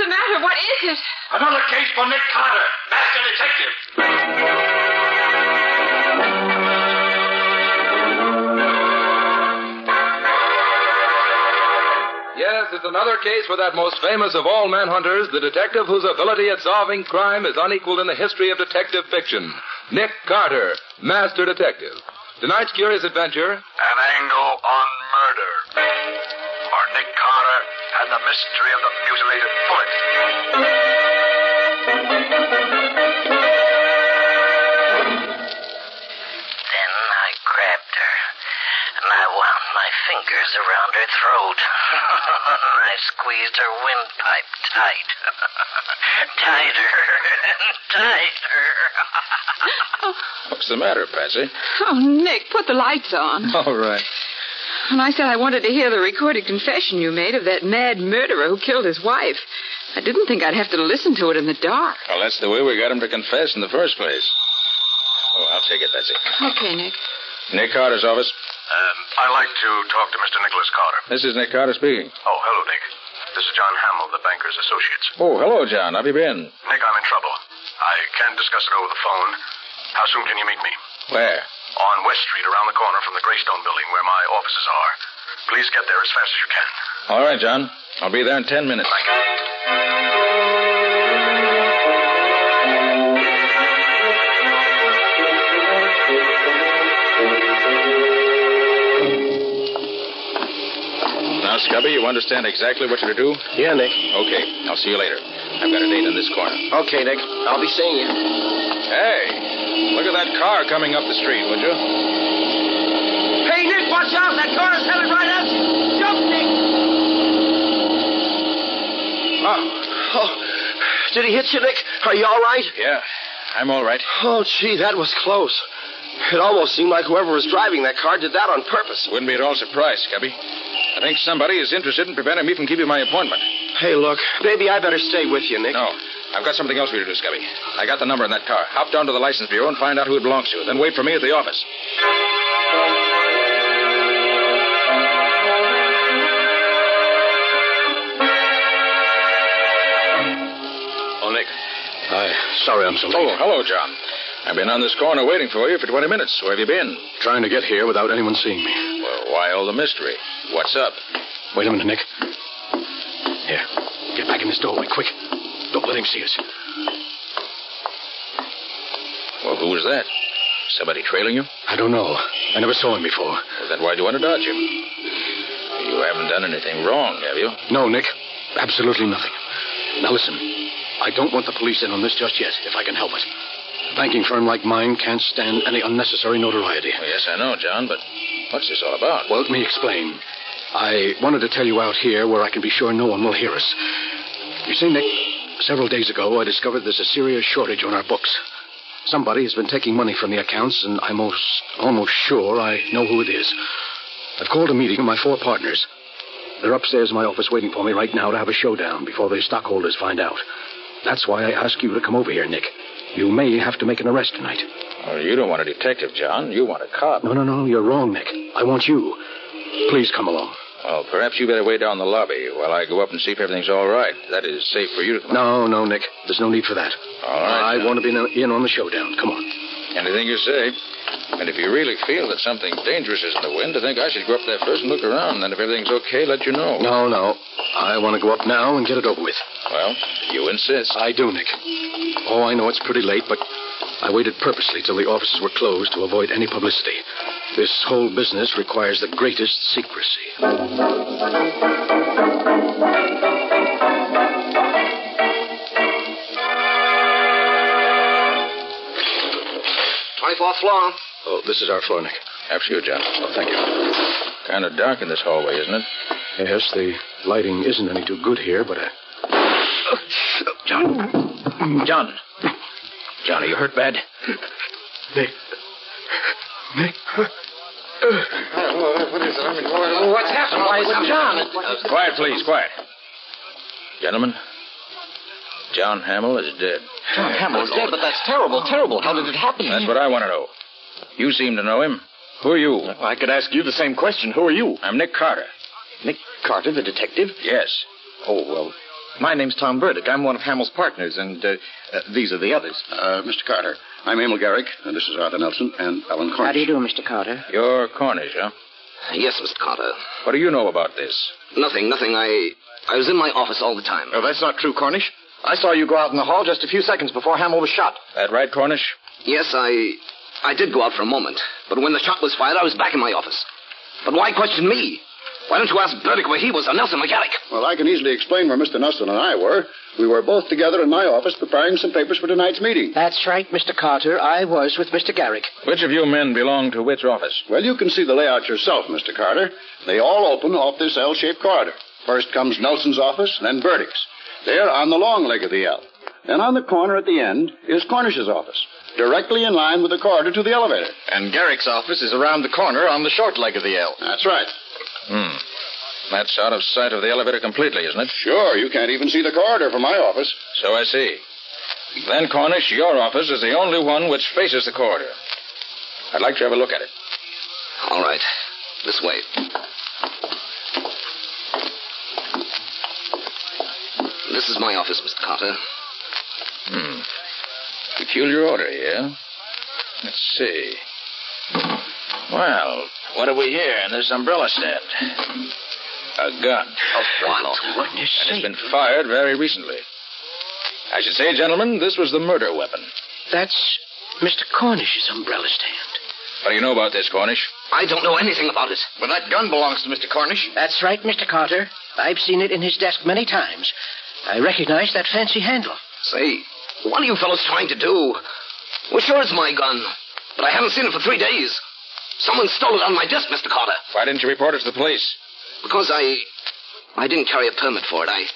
The matter? What is it? Another case for Nick Carter, master detective. Yes, it's another case for that most famous of all manhunters, the detective whose ability at solving crime is unequaled in the history of detective fiction. Nick Carter, Master Detective. Tonight's curious adventure. An angle on and the mystery of the mutilated foot. Then I grabbed her, and I wound my fingers around her throat. I squeezed her windpipe tight. tighter and tighter. What's the matter, Patsy? Oh, Nick, put the lights on. All right. And I said I wanted to hear the recorded confession you made of that mad murderer who killed his wife. I didn't think I'd have to listen to it in the dark. Well, that's the way we got him to confess in the first place. Oh, I'll take it, Patsy. Okay, Nick. Nick Carter's office. Um, I'd like to talk to Mr. Nicholas Carter. This is Nick Carter speaking. Oh, hello, Nick. This is John Hamill, the banker's associates. Oh, hello, John. How have you been? Nick, I'm in trouble. I can't discuss it over the phone. How soon can you meet me? Where? On West Street, around the corner from the Greystone building where my offices are. Please get there as fast as you can. All right, John. I'll be there in ten minutes. Thank you. Now, Scubby, you understand exactly what you're to do? Yeah, Nick. Okay. I'll see you later. I've got a date in this corner. Okay, Nick. I'll be seeing you. Hey, look at that car coming up the street, would you? Hey, Nick, watch out. That car is headed right at you. Jump, Nick. Oh. Oh. Did he hit you, Nick? Are you all right? Yeah, I'm all right. Oh, gee, that was close. It almost seemed like whoever was driving that car did that on purpose. Wouldn't be at all surprised, Scubby. I think somebody is interested in preventing me from keeping my appointment. Hey, look, maybe I better stay with you, Nick. No, I've got something else for you to do, Scubby. I got the number in that car. Hop down to the license bureau and find out who it belongs to. Then wait for me at the office. Oh, Nick. I sorry I'm so late. Oh, hello, John. I've been on this corner waiting for you for 20 minutes. Where have you been? Trying to get here without anyone seeing me. Well, why all the mystery? What's up? Wait a minute, Nick. Here, get back in this doorway, quick. Don't let him see us. Well, who was that? Somebody trailing you? I don't know. I never saw him before. Well, then why'd you want to dodge him? You haven't done anything wrong, have you? No, Nick. Absolutely nothing. Now listen. I don't want the police in on this just yet, if I can help it. A banking firm like mine can't stand any unnecessary notoriety. Well, yes, I know, John, but what's this all about? Well, let me explain. I wanted to tell you out here where I can be sure no one will hear us. You see, Nick, several days ago I discovered there's a serious shortage on our books. Somebody has been taking money from the accounts, and I'm most, almost sure I know who it is. I've called a meeting of my four partners. They're upstairs in my office waiting for me right now to have a showdown before the stockholders find out. That's why I ask you to come over here, Nick. You may have to make an arrest tonight. Well, you don't want a detective, John. You want a cop. No, no, no, you're wrong, Nick. I want you. Please come along. Well, perhaps you better wait down the lobby while I go up and see if everything's all right. That is safe for you to come. No, no, Nick. There's no need for that. All right. I John. want to be in in on the showdown. Come on. Anything you say. And if you really feel that something dangerous is in the wind, I think I should go up there first and look around. Then if everything's okay, let you know. No, no. I want to go up now and get it over with. Well, you insist. I do, Nick. Oh, I know it's pretty late, but I waited purposely till the offices were closed to avoid any publicity. This whole business requires the greatest secrecy. 24th floor. Oh, this is our floor, Nick. After you, John. Oh, thank you. Kind of dark in this hallway, isn't it? Yes, the lighting isn't any too good here, but. Uh... John. John. John, are you hurt bad? Nick. Nick. what is it? I mean, what's happened? Why is it John? Uh, quiet, please, quiet. Gentlemen, John Hamill is dead. John Hamill is dead, but that's terrible, terrible. How did it happen? That's what I want to know. You seem to know him. Who are you? Well, I could ask you the same question. Who are you? I'm Nick Carter. Nick Carter, the detective? Yes. Oh, well, my name's Tom Burdick. I'm one of Hamill's partners, and uh, uh, these are the others. Uh, Mr. Carter, I'm Emil Garrick, and this is Arthur Nelson and Alan Cornish. How do you do, Mr. Carter? You're Cornish, huh? Yes, Mr. Carter. What do you know about this? Nothing, nothing. I I was in my office all the time. Oh, that's not true, Cornish. I saw you go out in the hall just a few seconds before Hamill was shot. That right, Cornish? Yes, I I did go out for a moment. But when the shot was fired, I was back in my office. But why question me? Why don't you ask Burdick where he was or Nelson McGarrick? Well, I can easily explain where Mr. Nelson and I were. We were both together in my office preparing some papers for tonight's meeting. That's right, Mr. Carter. I was with Mr. Garrick. Which of you men belong to which office? Well, you can see the layout yourself, Mr. Carter. They all open off this L shaped corridor. First comes Nelson's office, then Burdick's. They're on the long leg of the L. Then on the corner at the end is Cornish's office, directly in line with the corridor to the elevator. And Garrick's office is around the corner on the short leg of the L. That's right. Hmm. That's out of sight of the elevator completely, isn't it? Sure, you can't even see the corridor from my office. So I see. Then, Cornish, your office is the only one which faces the corridor. I'd like to have a look at it. All right. This way. This is my office, Mr. Carter. Hmm. Peculiar order here. Let's see. Well, what have we here in this umbrella stand? A gun. A what? Goodness And it's been fired very recently. I should say, gentlemen, this was the murder weapon. That's Mr. Cornish's umbrella stand. What do you know about this, Cornish? I don't know anything about it. Well, that gun belongs to Mr. Cornish. That's right, Mr. Carter. I've seen it in his desk many times. I recognize that fancy handle. Say, what are you fellows trying to do? Well, sure it's my gun, but I haven't seen it for three days. Someone stole it on my desk, Mr. Carter. Why didn't you report it to the police? Because I. I didn't carry a permit for it. I.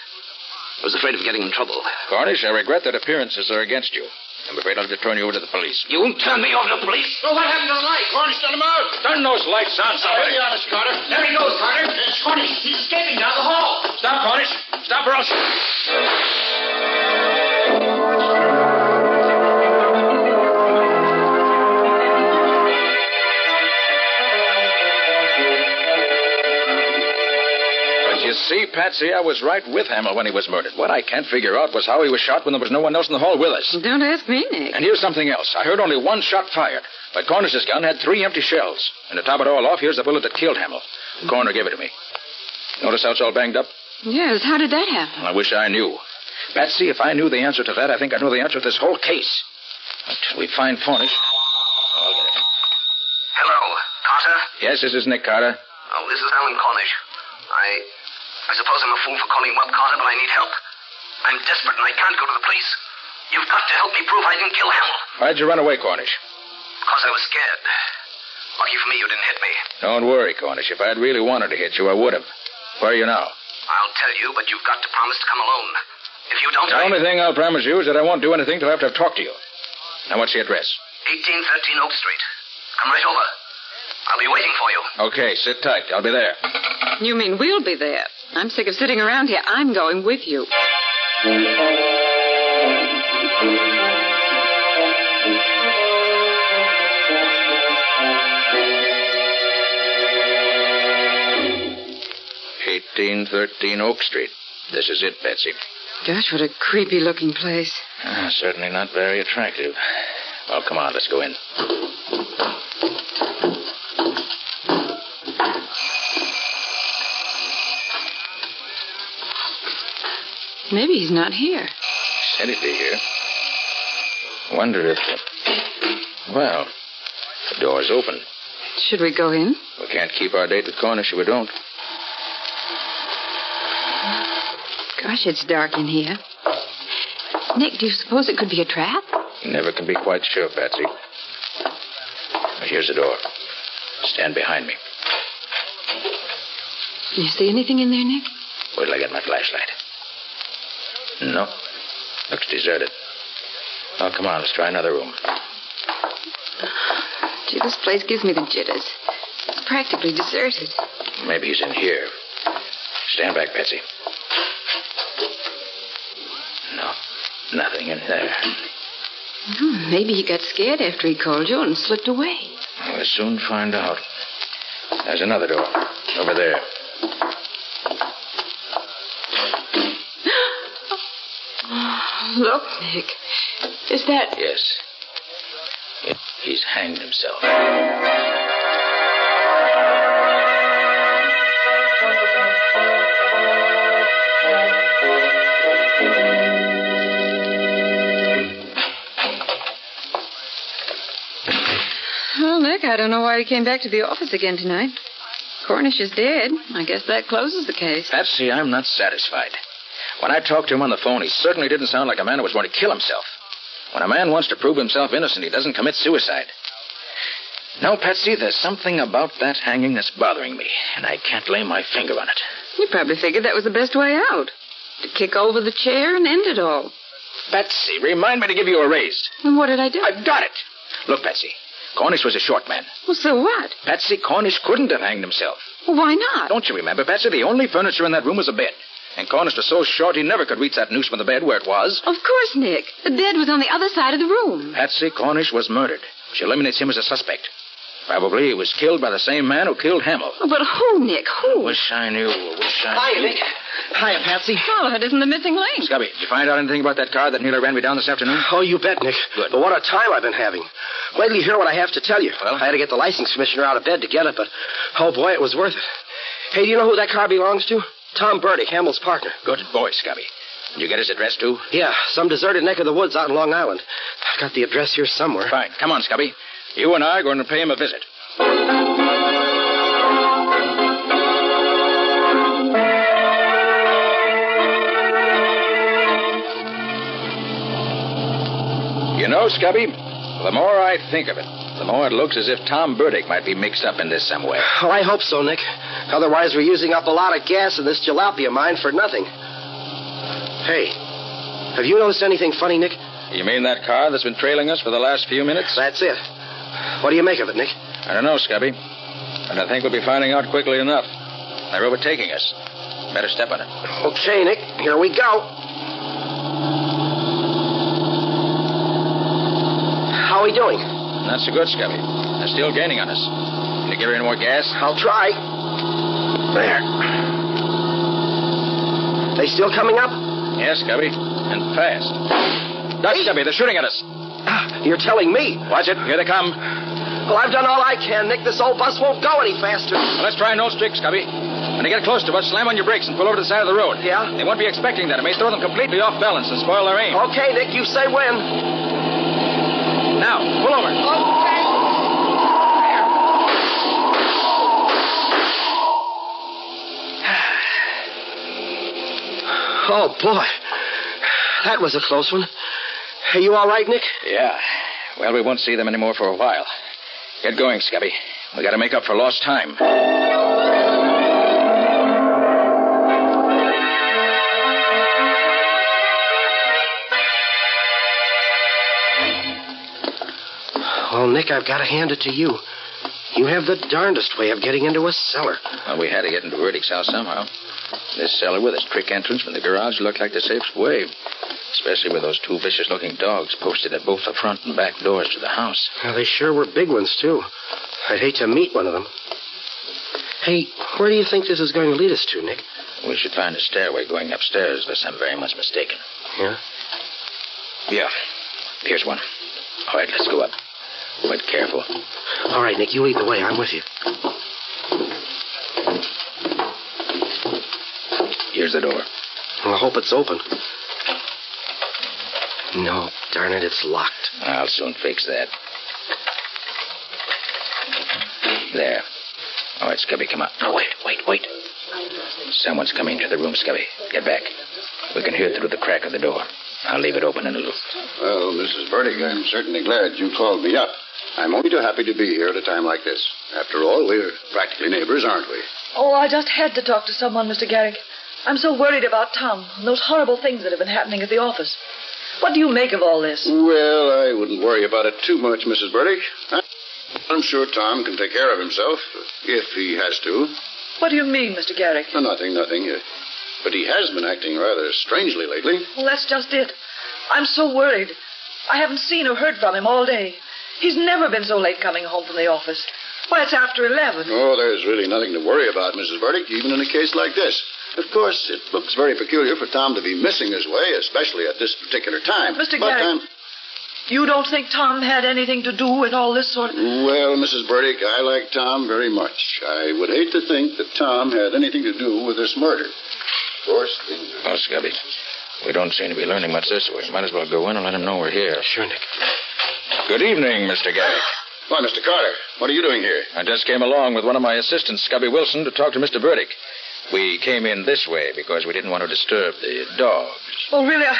I was afraid of getting in trouble. Cornish, I regret that appearances are against you. I'm afraid I'll have to turn you over to the police. You won't turn me over to the police? Well, what happened to the light? Cornish turned him out. Turn those lights on, somebody. on, Mr. Carter. There he goes, Carter. It's Cornish. He's escaping down the hall. Stop, Cornish. Stop or else. See, Patsy, I was right with Hamill when he was murdered. What I can't figure out was how he was shot when there was no one else in the hall with us. Don't ask me, Nick. And here's something else. I heard only one shot fired, but Cornish's gun had three empty shells. And to top it all off, here's the bullet that killed Hamill. The coroner gave it to me. Notice how it's all banged up? Yes, how did that happen? I wish I knew. Patsy, if I knew the answer to that, I think I know the answer to this whole case. Until we find Cornish. I'll get it. Hello, Carter? Yes, this is Nick Carter. Oh, this is Alan Cornish. I. I suppose I'm a fool for calling you up, Carter, but I need help. I'm desperate and I can't go to the police. You've got to help me prove I didn't kill Hamill. Why'd you run away, Cornish? Because I was scared. Lucky for me, you didn't hit me. Don't worry, Cornish. If I'd really wanted to hit you, I would have. Where are you now? I'll tell you, but you've got to promise to come alone. If you don't, The I... only thing I'll promise you is that I won't do anything till after I've talked to you. Now, what's the address? 1813 Oak Street. Come right over. I'll be waiting for you. Okay, sit tight. I'll be there. You mean we'll be there? I'm sick of sitting around here. I'm going with you. Eighteen thirteen Oak Street. This is it, Patsy. Gosh, what a creepy looking place. Ah, certainly not very attractive. Well, come on, let's go in. Maybe he's not here. Said he'd be here. I wonder if. Well, the door's open. Should we go in? We can't keep our date with Cornish if we don't. Gosh, it's dark in here. Nick, do you suppose it could be a trap? Never can be quite sure, Patsy. Here's the door. Stand behind me. You see anything in there, Nick? Wait till I get my flashlight. No. Looks deserted. Oh, come on. Let's try another room. Gee, this place gives me the jitters. It's practically deserted. Maybe he's in here. Stand back, Patsy. No. Nothing in there. Hmm, maybe he got scared after he called you and slipped away. We'll soon find out. There's another door. Over there. Look, Nick. Is that. Yes. He's hanged himself. Well, Nick, I don't know why he came back to the office again tonight. Cornish is dead. I guess that closes the case. Patsy, I'm not satisfied. When I talked to him on the phone, he certainly didn't sound like a man who was going to kill himself. When a man wants to prove himself innocent, he doesn't commit suicide. No, Patsy, there's something about that hanging that's bothering me, and I can't lay my finger on it. You probably figured that was the best way out. To kick over the chair and end it all. Patsy, remind me to give you a raise. And what did I do? I've got it. Look, Patsy, Cornish was a short man. Well, so what? Patsy, Cornish couldn't have hanged himself. Well, why not? Don't you remember, Patsy? The only furniture in that room was a bed. And Cornish was so short he never could reach that noose from the bed where it was. Of course, Nick. The bed was on the other side of the room. Patsy Cornish was murdered, which eliminates him as a suspect. Probably he was killed by the same man who killed Hamill. Oh, but who, Nick? Who? Wish I knew. Wish I Hiya, knew. Nick. Hiya, Patsy. Well, it isn't the missing link. Scubby, did you find out anything about that car that nearly ran me down this afternoon? Oh, you bet, Nick. Good. But what a time I've been having. Wait till you hear what I have to tell you. Well? I had to get the license commissioner out of bed to get it, but oh boy, it was worth it. Hey, do you know who that car belongs to? Tom Burdick, Hamill's partner. Good boy, Scubby. Did you get his address, too? Yeah, some deserted neck of the woods out in Long Island. I've got the address here somewhere. Fine. Come on, Scubby. You and I are going to pay him a visit. You know, Scubby, the more I think of it, the more it looks as if Tom Burdick might be mixed up in this some way. Oh, I hope so, Nick. Otherwise, we're using up a lot of gas in this jalapia mine for nothing. Hey, have you noticed anything funny, Nick? You mean that car that's been trailing us for the last few minutes? That's it. What do you make of it, Nick? I don't know, Scubby. But I think we'll be finding out quickly enough. They're overtaking us. Better step on it. Okay, Nick, here we go. How are we doing? Not so good, Scubby. They're still gaining on us. Can you give her any more gas? I'll try. There. They still coming up? Yes, Scubby. And fast. Dutch, Scubby, they're shooting at us. Ah, you're telling me. Watch it. Here they come. Well, I've done all I can, Nick. This old bus won't go any faster. Well, let's try no stick, Scubby. When they get close to us, slam on your brakes and pull over to the side of the road. Yeah? They won't be expecting that. It may throw them completely off balance and spoil their aim. Okay, Nick, you say when. Now, pull over. Oh, Oh, boy. That was a close one. Are you all right, Nick? Yeah. Well, we won't see them anymore for a while. Get going, Scubby. We gotta make up for lost time. Well, Nick, I've got to hand it to you. You have the darndest way of getting into a cellar. Well, we had to get into Burdick's house somehow. This cellar with its trick entrance from the garage looked like the safest way. Especially with those two vicious looking dogs posted at both the front and back doors to the house. Well, they sure were big ones, too. I'd hate to meet one of them. Hey, where do you think this is going to lead us to, Nick? We should find a stairway going upstairs, unless I'm very much mistaken. Yeah? Yeah. Here's one. All right, let's go up. But careful. All right, Nick, you lead the way. I'm with you. Here's the door. Well, I hope it's open. No, darn it, it's locked. I'll soon fix that. There. All right, Scubby, come on. Oh, wait, wait, wait. Someone's coming into the room, Scubby. Get back. We can hear through the crack of the door. I'll leave it open in a little. Well, Mrs. Burdick, I'm certainly glad you called me up. I'm only too happy to be here at a time like this. After all, we're practically neighbors, aren't we? Oh, I just had to talk to someone, Mr. Garrick. I'm so worried about Tom and those horrible things that have been happening at the office. What do you make of all this? Well, I wouldn't worry about it too much, Mrs. Burdick. I'm sure Tom can take care of himself, if he has to. What do you mean, Mr. Garrick? Nothing, nothing. Uh, but he has been acting rather strangely lately. Well, that's just it. I'm so worried. I haven't seen or heard from him all day. He's never been so late coming home from the office. Why, it's after 11. Oh, there's really nothing to worry about, Mrs. Burdick, even in a case like this. Of course, it looks very peculiar for Tom to be missing his way, especially at this particular time. Mr. But, Garrick, um, you don't think Tom had anything to do with all this sort of... well, Mrs. Burdick, I like Tom very much. I would hate to think that Tom had anything to do with this murder. Of course, things are... Oh, Scubby. We don't seem to be learning much this way. Might as well go in and let him know we're here. Sure, Nick. Good evening, Mr. Garrick. Why, Mr. Carter, what are you doing here? I just came along with one of my assistants, Scubby Wilson, to talk to Mr. Burdick. We came in this way because we didn't want to disturb the dogs. Oh, really? I-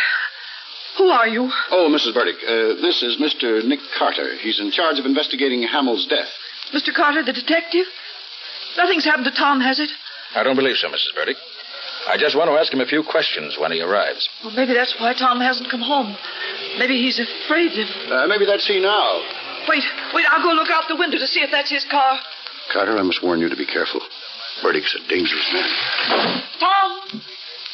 Who are you? Oh, Mrs. Burdick, uh, this is Mr. Nick Carter. He's in charge of investigating Hamill's death. Mr. Carter, the detective? Nothing's happened to Tom, has it? I don't believe so, Mrs. Burdick. I just want to ask him a few questions when he arrives. Well, maybe that's why Tom hasn't come home. Maybe he's afraid of... Uh, maybe that's he now. Wait, wait, I'll go look out the window to see if that's his car. Carter, I must warn you to be careful. Burdick's a dangerous man. Tom!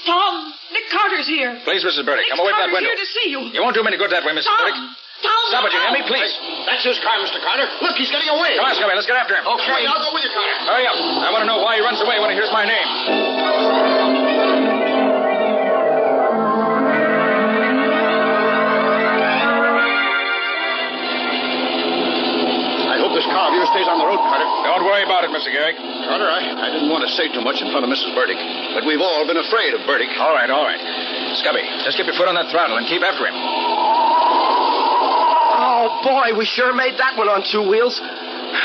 Tom! Nick Carter's here. Please, Mrs. Burdick, Nick come away from that Carter's window. here to see you. You won't do me any good that way, Mrs. Tom! Burdick. Tom! Stop it, you hear me? Please. That's his car, Mr. Carter. Look, he's getting away. Come on, Scubby, let's get after him. Okay, I'll go with you, Carter. Hurry up. I want to know why he runs away when he hears my name. Car of yours stays on the road, Carter. Don't worry about it, Mr. Garrick. Carter, I, I didn't want to say too much in front of Mrs. Burdick, but we've all been afraid of Burdick. All right, all right. Scubby, just keep your foot on that throttle and keep after him. Oh, boy, we sure made that one on two wheels.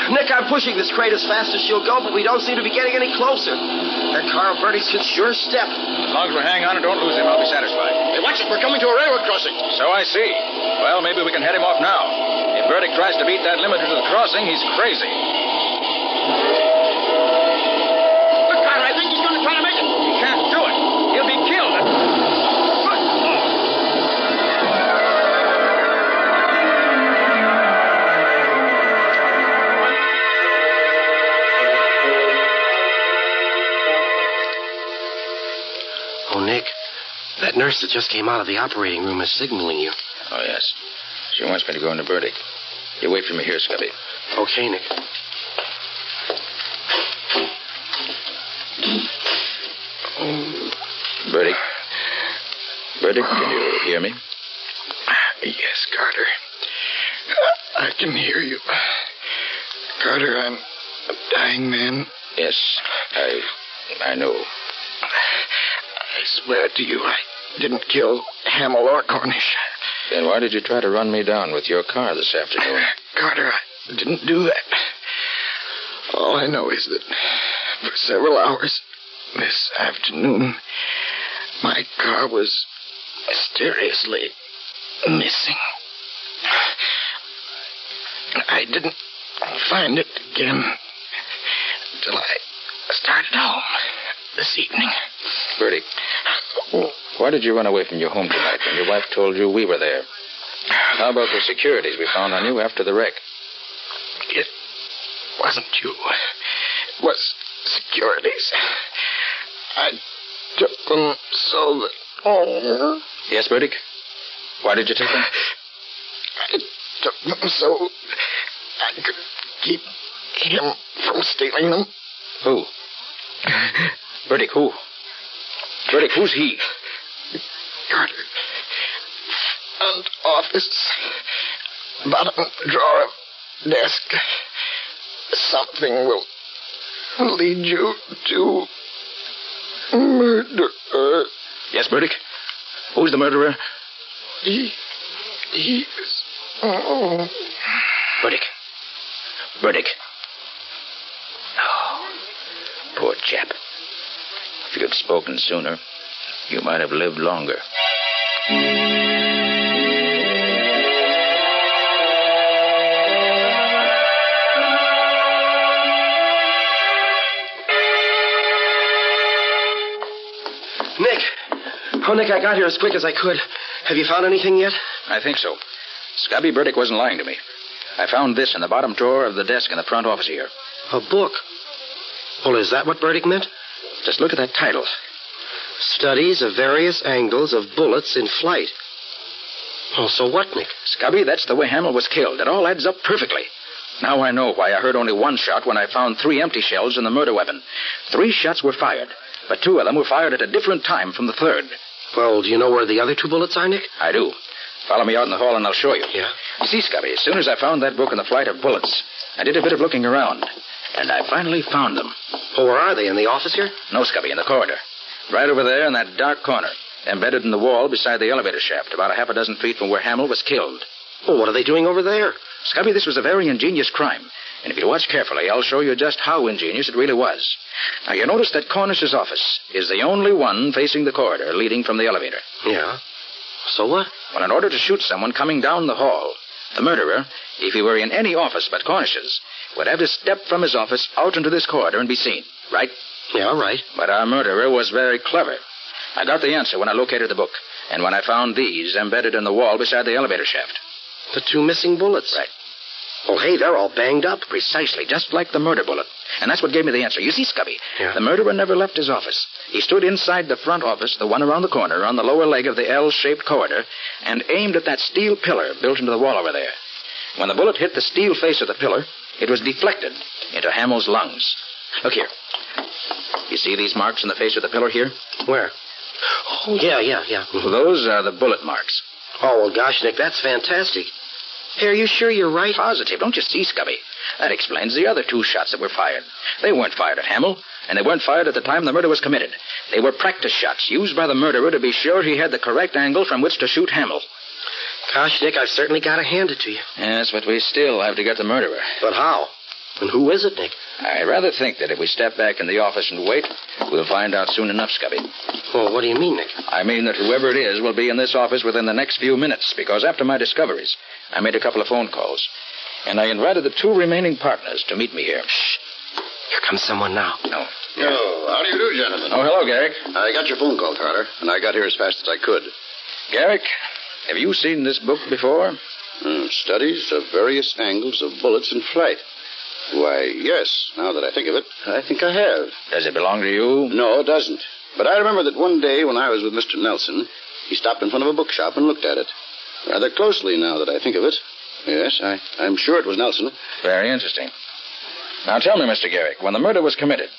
Nick, I'm pushing this crate as fast as she'll go, but we don't seem to be getting any closer. That car of Bertie's can sure step. As long as we hang on and don't lose him, I'll be satisfied. Hey, watch it. We're coming to a railroad crossing. So I see. Well, maybe we can head him off now. If Burdick tries to beat that limiter to the crossing, he's crazy. Look, Carter, I think he's going to try to make it. He can't do it. He'll be killed. Oh, Nick, that nurse that just came out of the operating room is signaling you. Oh, yes. She wants me to go into Burdick. You wait for me here, Scubby. Okay, Nick. Burdick. Burdick, can you hear me? Yes, Carter. I can hear you. Carter, I'm a dying man. Yes, I. I know. I swear to you, I didn't kill Hamill or Cornish. Then why did you try to run me down with your car this afternoon? Carter, I didn't do that. All I know is that for several hours this afternoon, my car was mysteriously missing. I didn't find it again until I started home this evening. Burdick, why did you run away from your home tonight when your wife told you we were there? How about the securities we found on you after the wreck? It wasn't you. It was securities. I took them so that. Oh. Yes, Burdick? Why did you take them? I took them so I could keep him from stealing them. Who? Burdick, who? Burdick, who's he? Carter. Front office. Bottom drawer of desk. Something will lead you to murder. Yes, Burdick? Who's the murderer? He. He's. Oh. Burdick. Burdick. Oh, poor chap. If you'd have spoken sooner, you might have lived longer. Nick! Oh, Nick, I got here as quick as I could. Have you found anything yet? I think so. Scubby Burdick wasn't lying to me. I found this in the bottom drawer of the desk in the front office here. A book? Well, is that what Burdick meant? Just look at that title. Studies of various angles of bullets in flight. Oh, so what, Nick? Scubby, that's the way Hamill was killed. It all adds up perfectly. Now I know why I heard only one shot when I found three empty shells in the murder weapon. Three shots were fired, but two of them were fired at a different time from the third. Well, do you know where the other two bullets are, Nick? I do. Follow me out in the hall and I'll show you. Yeah? You see, Scubby, as soon as I found that book on the flight of bullets, I did a bit of looking around, and I finally found them. Oh, where are they? In the office here? No, Scubby, in the corridor. Right over there in that dark corner, embedded in the wall beside the elevator shaft, about a half a dozen feet from where Hamill was killed. Well, what are they doing over there? Scubby, this was a very ingenious crime. And if you watch carefully, I'll show you just how ingenious it really was. Now, you notice that Cornish's office is the only one facing the corridor leading from the elevator. Yeah. So what? Well, in order to shoot someone coming down the hall, the murderer, if he were in any office but Cornish's, would have to step from his office out into this corridor and be seen, right? Yeah, right. But our murderer was very clever. I got the answer when I located the book, and when I found these embedded in the wall beside the elevator shaft. The two missing bullets. Right. Oh, hey, they're all banged up. Precisely, just like the murder bullet. And that's what gave me the answer. You see, Scubby, Yeah. the murderer never left his office. He stood inside the front office, the one around the corner, on the lower leg of the L shaped corridor, and aimed at that steel pillar built into the wall over there. When the bullet hit the steel face of the pillar, it was deflected into Hamill's lungs. Look here. You see these marks in the face of the pillar here? Where? Oh, yeah, yeah, yeah. Those are the bullet marks. Oh, well, gosh, Nick, that's fantastic. Hey, are you sure you're right? Positive. Don't you see, Scubby? That explains the other two shots that were fired. They weren't fired at Hamill, and they weren't fired at the time the murder was committed. They were practice shots used by the murderer to be sure he had the correct angle from which to shoot Hamill. Gosh, Nick, I've certainly got to hand it to you. Yes, but we still have to get the murderer. But how? And who is it, Nick? I rather think that if we step back in the office and wait, we'll find out soon enough, Scubby. Well, what do you mean, Nick? I mean that whoever it is will be in this office within the next few minutes, because after my discoveries, I made a couple of phone calls, and I invited the two remaining partners to meet me here. Shh. Here comes someone now. No. No. how do you do, gentlemen? Oh, hello, Garrick. I got your phone call, Carter, and I got here as fast as I could. Garrick, have you seen this book before? Hmm, studies of various angles of bullets in flight. Why, yes, now that I think of it, I think I have. Does it belong to you? No, it doesn't. But I remember that one day when I was with Mr. Nelson, he stopped in front of a bookshop and looked at it. Rather closely now that I think of it. Yes, I, I'm sure it was Nelson. Very interesting. Now tell me, Mr. Garrick, when the murder was committed,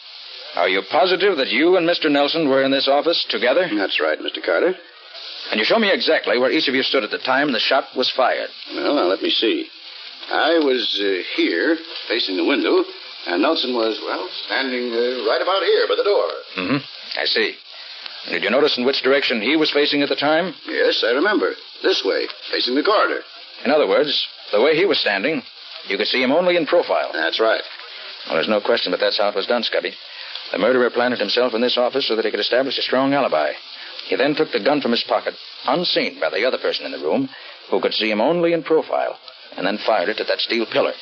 are you positive that you and Mr. Nelson were in this office together? That's right, Mr. Carter. And you show me exactly where each of you stood at the time the shot was fired. Well, now let me see. I was uh, here, facing the window, and Nelson was, well, standing uh, right about here by the door. Mm-hmm. I see. Did you notice in which direction he was facing at the time? Yes, I remember. This way, facing the corridor. In other words, the way he was standing, you could see him only in profile. That's right. Well, there's no question but that's how it was done, Scubby. The murderer planted himself in this office so that he could establish a strong alibi. He then took the gun from his pocket, unseen by the other person in the room, who could see him only in profile, and then fired it at that steel pillar.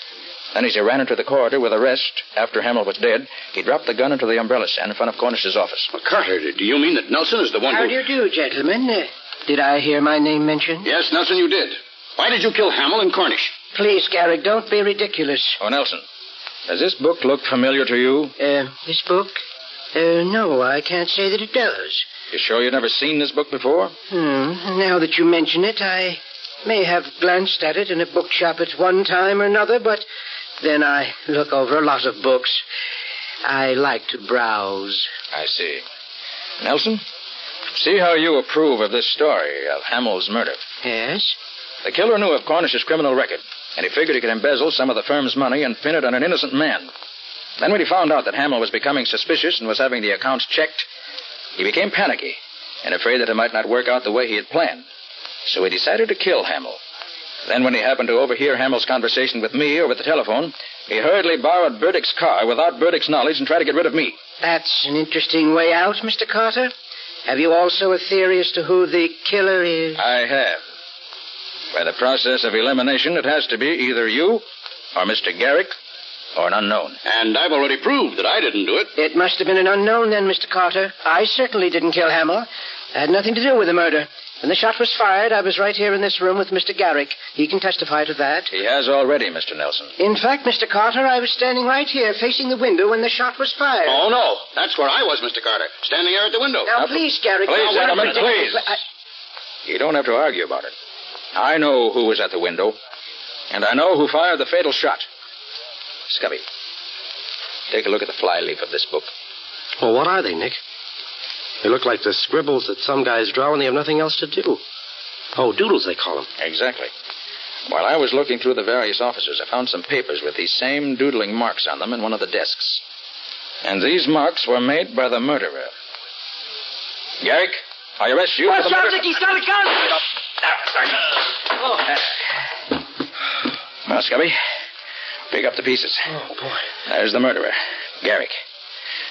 Then, as he ran into the corridor with the rest, after Hamill was dead, he dropped the gun into the umbrella stand in front of Cornish's office. Well, Carter, do you mean that Nelson is the one How who... do you do, gentlemen? Uh, did I hear my name mentioned? Yes, Nelson, you did. Why did you kill Hamill and Cornish? Please, Garrick, don't be ridiculous. Oh, Nelson, does this book look familiar to you? Uh, this book? Uh, no, I can't say that it does. You sure you've never seen this book before? Hmm. Now that you mention it, I may have glanced at it in a bookshop at one time or another, but then I look over a lot of books. I like to browse. I see. Nelson, see how you approve of this story of Hamill's murder. Yes? The killer knew of Cornish's criminal record, and he figured he could embezzle some of the firm's money and pin it on an innocent man. Then, when he found out that Hamill was becoming suspicious and was having the accounts checked, he became panicky and afraid that it might not work out the way he had planned. So he decided to kill Hamill. Then, when he happened to overhear Hamill's conversation with me over the telephone, he hurriedly borrowed Burdick's car without Burdick's knowledge and tried to get rid of me. That's an interesting way out, Mr. Carter. Have you also a theory as to who the killer is? I have. By the process of elimination, it has to be either you or Mr. Garrick or an unknown. And I've already proved that I didn't do it. It must have been an unknown then, Mr. Carter. I certainly didn't kill Hamill. I had nothing to do with the murder. When the shot was fired, I was right here in this room with Mr. Garrick. He can testify to that. He has already, Mr. Nelson. In fact, Mr. Carter, I was standing right here facing the window when the shot was fired. Oh, no. That's where I was, Mr. Carter. Standing here at the window. Now, please, Garrick. Please, now, gentlemen, wait a minute. please. I- You don't have to argue about it. I know who was at the window, and I know who fired the fatal shot. Scubby, take a look at the flyleaf of this book. Well, what are they, Nick? They look like the scribbles that some guys draw when they have nothing else to do. Oh, doodles, they call them. Exactly. While I was looking through the various offices, I found some papers with these same doodling marks on them in one of the desks. And these marks were made by the murderer. Garrick, I arrest you Watch for the out, murder. Nick, he's got a gun! Well, Scubby, oh. Pick up the pieces. Oh, boy. There's the murderer, Garrick.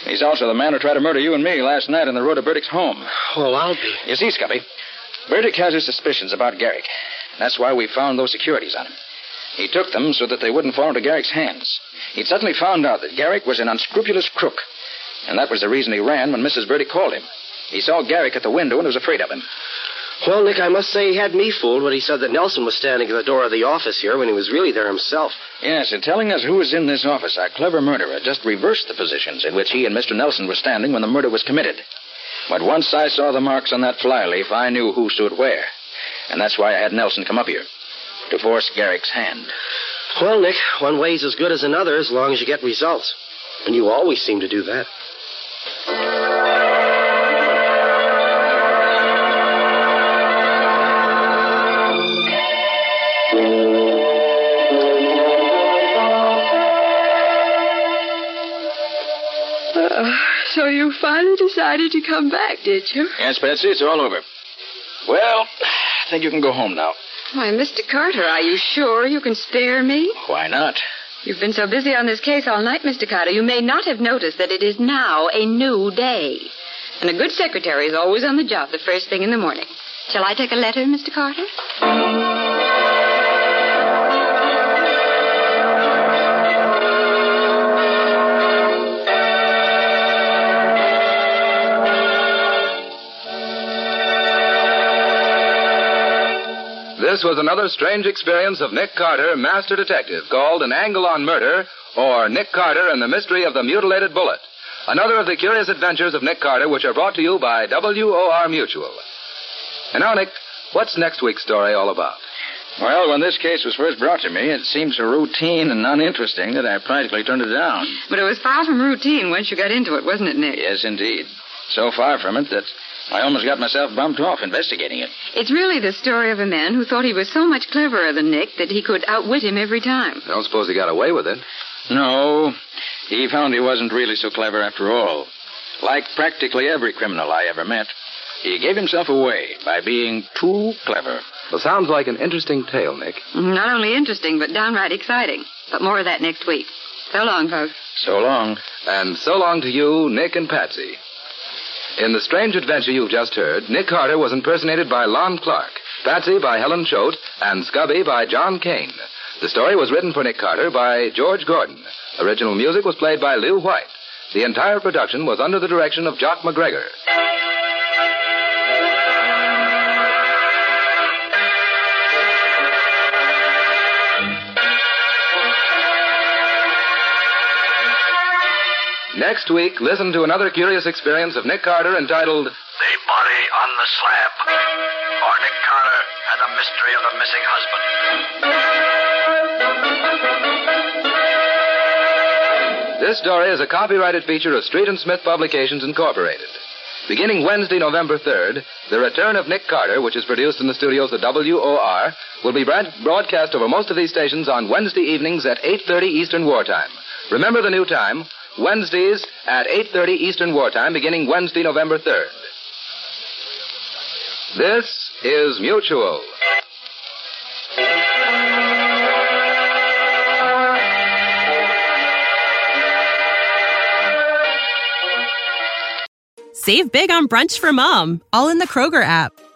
He's also the man who tried to murder you and me last night on the road to Burdick's home. Well, I'll be. You see, Scubby, Burdick has his suspicions about Garrick. That's why we found those securities on him. He took them so that they wouldn't fall into Garrick's hands. He'd suddenly found out that Garrick was an unscrupulous crook. And that was the reason he ran when Mrs. Burdick called him. He saw Garrick at the window and was afraid of him. Well, Nick, I must say he had me fooled when he said that Nelson was standing at the door of the office here when he was really there himself. Yes, and telling us who was in this office, our clever murderer just reversed the positions in which he and Mr. Nelson were standing when the murder was committed. But once I saw the marks on that flyleaf, I knew who stood where. And that's why I had Nelson come up here. To force Garrick's hand. Well, Nick, one way's as good as another as long as you get results. And you always seem to do that. You finally decided to come back, did you? Yes, Patsy, it's all over. Well, I think you can go home now. Why, Mr. Carter, are you sure you can spare me? Why not? You've been so busy on this case all night, Mr. Carter, you may not have noticed that it is now a new day. And a good secretary is always on the job the first thing in the morning. Shall I take a letter, Mr. Carter? This was another strange experience of Nick Carter, Master Detective, called An Angle on Murder, or Nick Carter and the Mystery of the Mutilated Bullet. Another of the curious adventures of Nick Carter, which are brought to you by WOR Mutual. And now, Nick, what's next week's story all about? Well, when this case was first brought to me, it seemed so routine and uninteresting that I practically turned it down. But it was far from routine once you got into it, wasn't it, Nick? Yes, indeed. So far from it that I almost got myself bumped off investigating it. It's really the story of a man who thought he was so much cleverer than Nick that he could outwit him every time. I don't suppose he got away with it. No, he found he wasn't really so clever after all. Like practically every criminal I ever met, he gave himself away by being too clever. Well, sounds like an interesting tale, Nick. Not only interesting, but downright exciting. But more of that next week. So long, folks. So long. And so long to you, Nick and Patsy. In the strange adventure you've just heard, Nick Carter was impersonated by Lon Clark, Patsy by Helen Choate, and Scubby by John Kane. The story was written for Nick Carter by George Gordon. Original music was played by Lew White. The entire production was under the direction of Jock McGregor. Next week, listen to another curious experience of Nick Carter entitled The Body on the Slab. Or Nick Carter and the Mystery of the Missing Husband. This story is a copyrighted feature of Street and Smith Publications Incorporated. Beginning Wednesday, November 3rd, The Return of Nick Carter, which is produced in the studios of WOR, will be broadcast over most of these stations on Wednesday evenings at 8:30 Eastern Wartime. Remember the new time, Wednesdays at 8:30 Eastern Wartime beginning Wednesday, November 3rd. This is Mutual. Save big on brunch for mom, all in the Kroger app.